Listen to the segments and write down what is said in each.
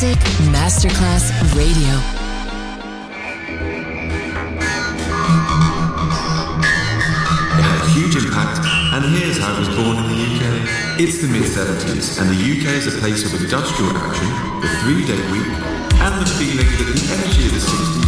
Music Masterclass Radio. It had a huge impact, and here's how it was born in the UK. It's the mid 70s, and the UK is a place of industrial action, the three day week, and the feeling that the energy of the 60s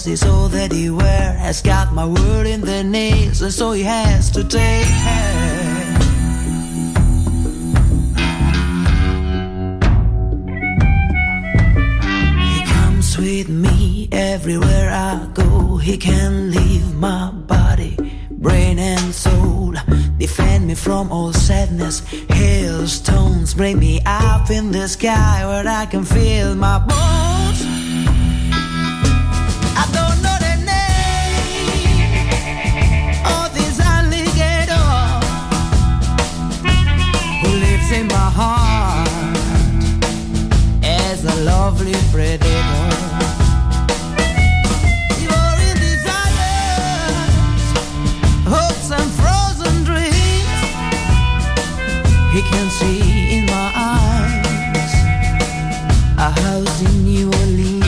dress is all that he wear. Has got my word in the knees and so he has to take care. He comes with me everywhere I go. He can leave my body, brain and soul. Defend me from all sadness. Hailstones bring me up in the sky where I can feel my bones. Can see in my eyes a house in New Orleans.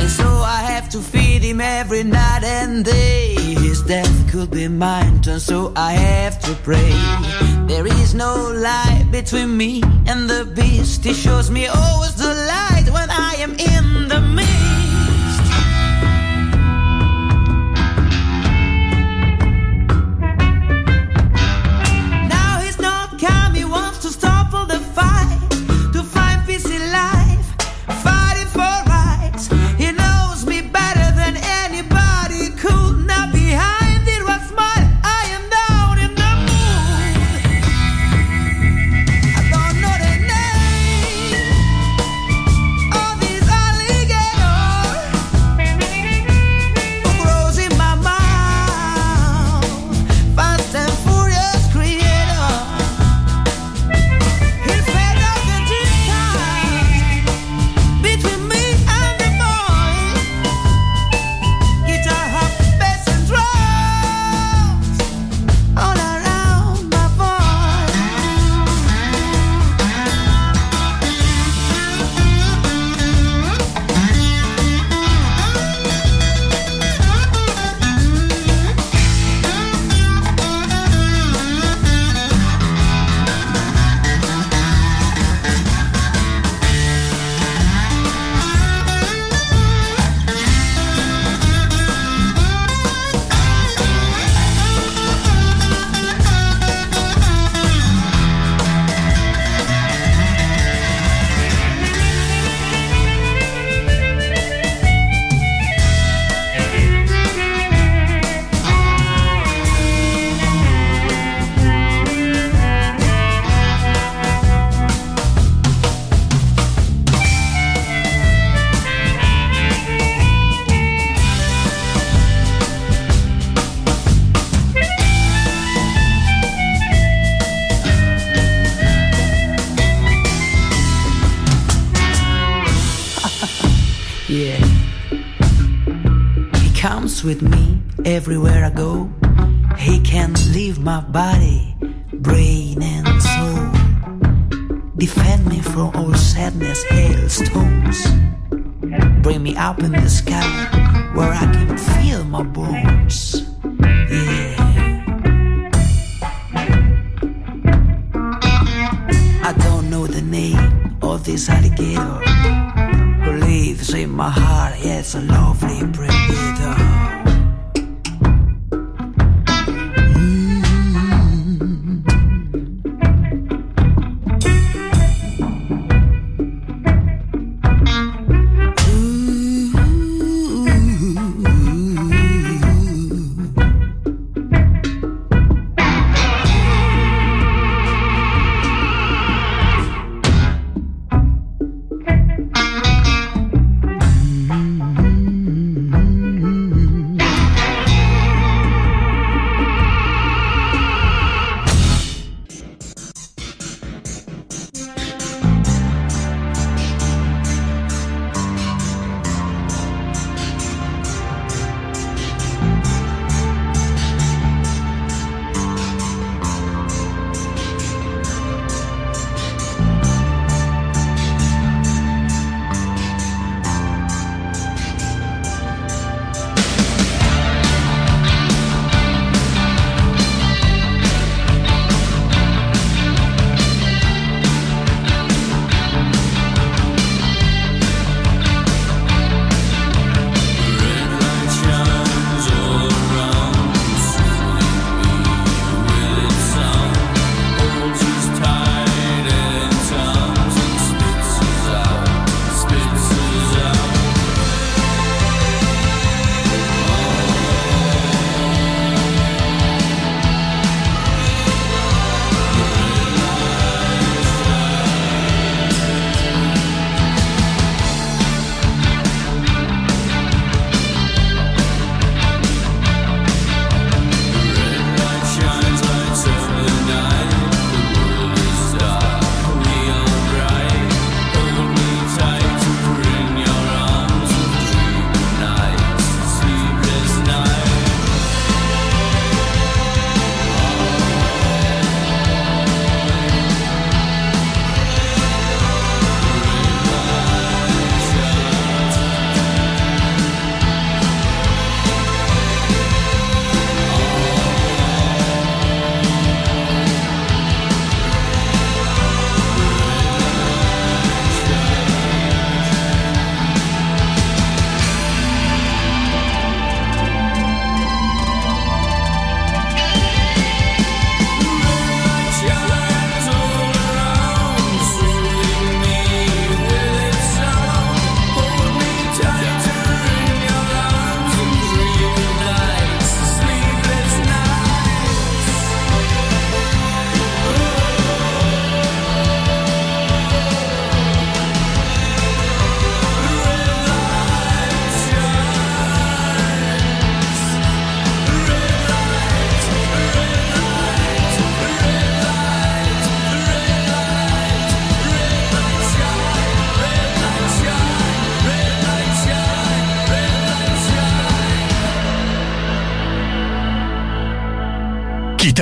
And so I have to feed him every night and day. His death could be mine, and so I have to pray. There is no light between me and the beast. He shows me always the am in With me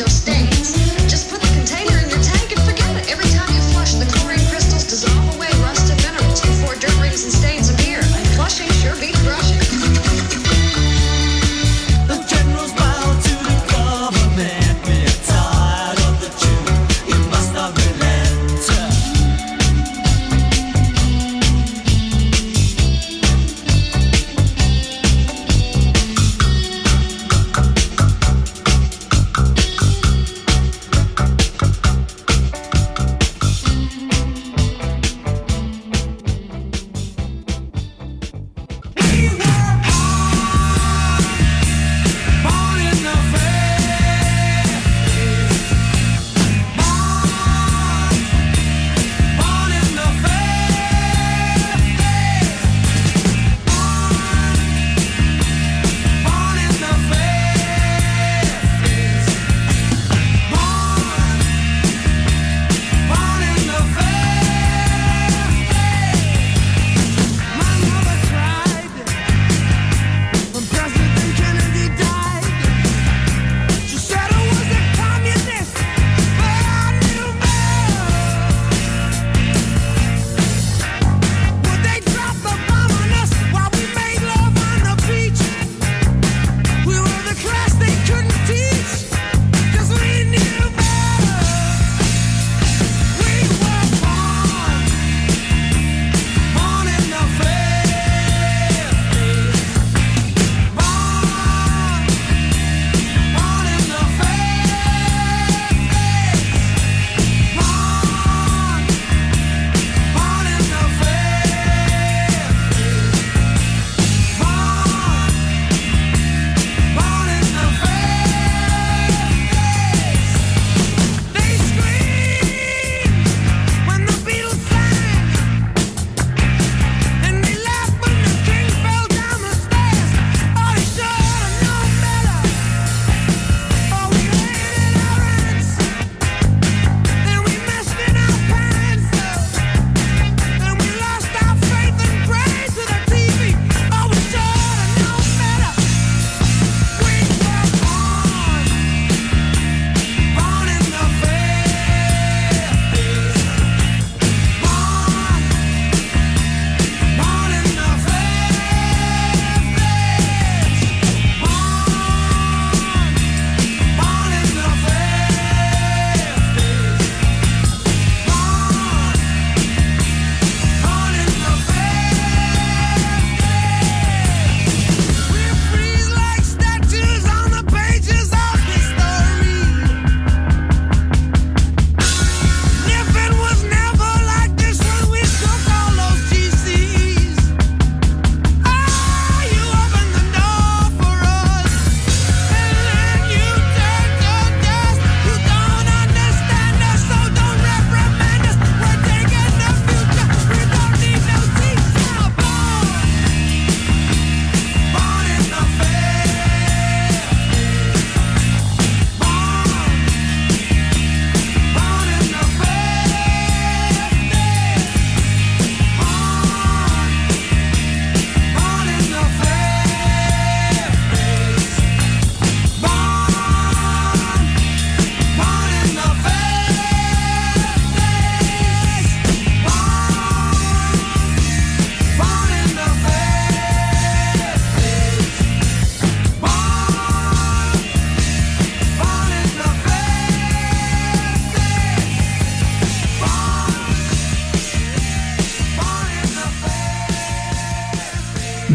los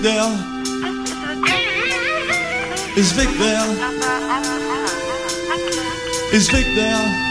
Vic there? Is Vic there? Is Vic there?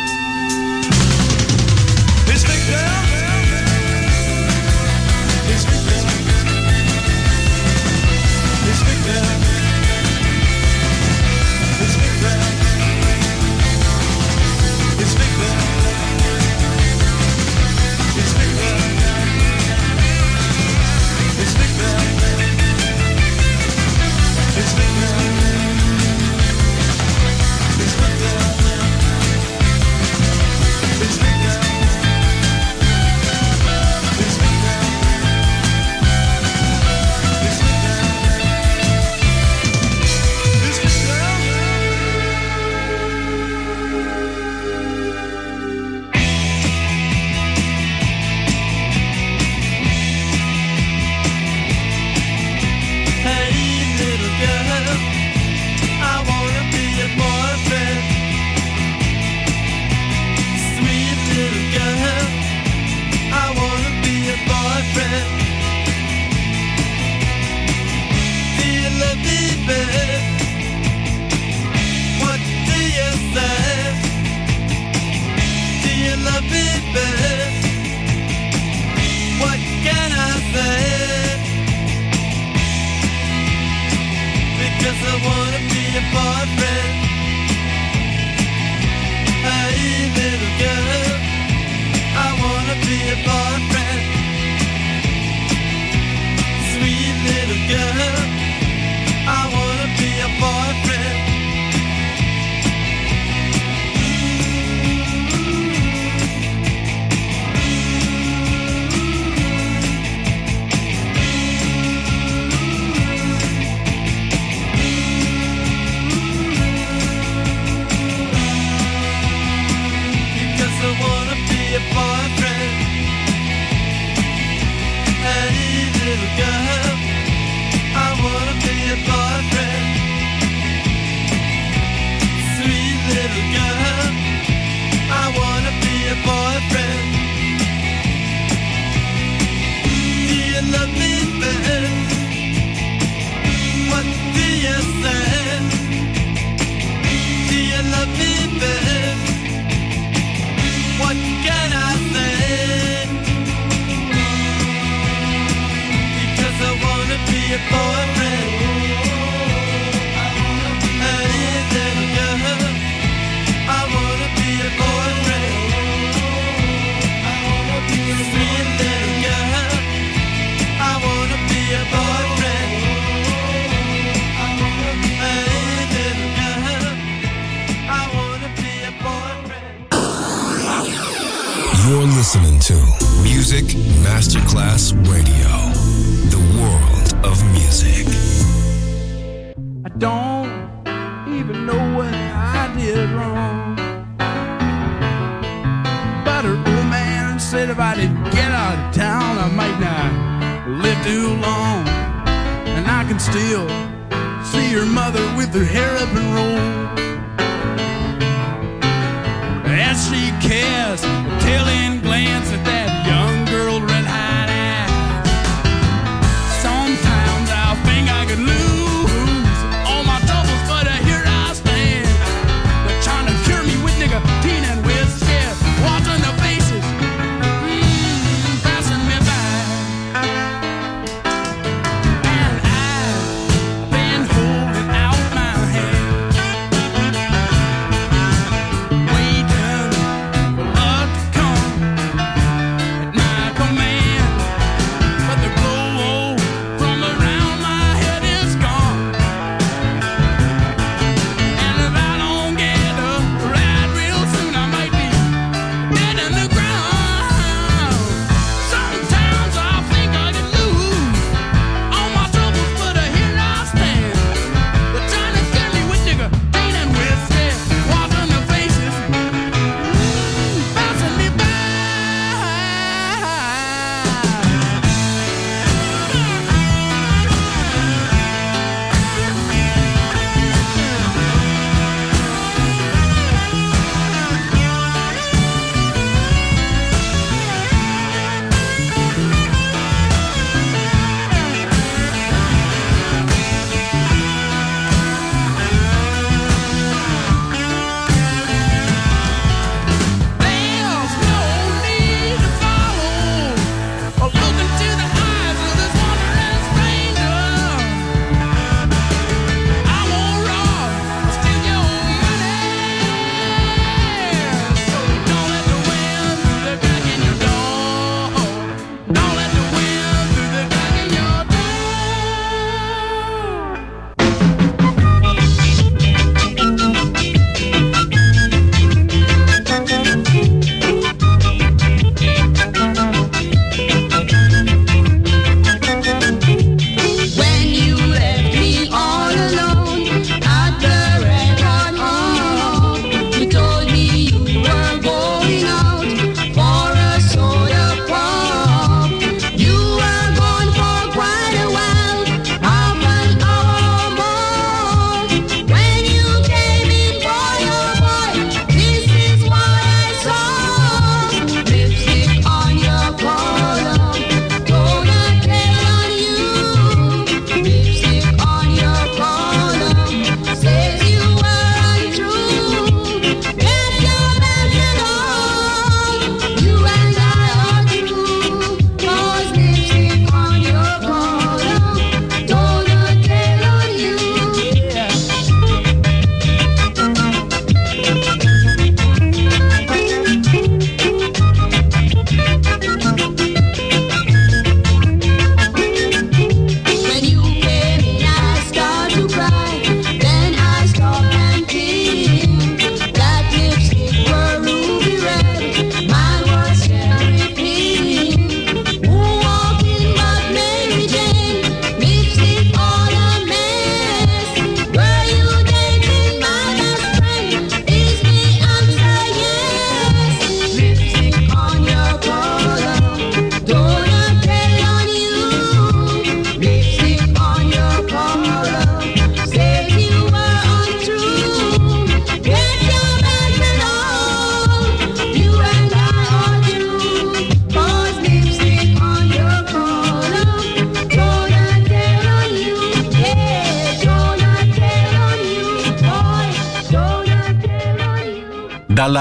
don't even know what I did wrong. But her old man said if I didn't get out of town, I might not live too long. And I can still see her mother with her hair up and rolled. As she casts a telling glance at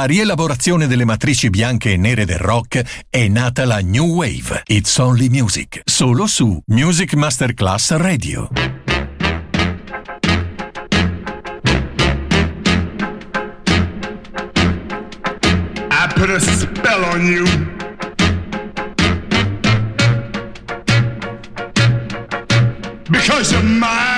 rielaborazione delle matrici bianche e nere del rock è nata la New Wave. It's Only Music. Solo su Music Masterclass Radio. I put a spell on you. Because you're mine.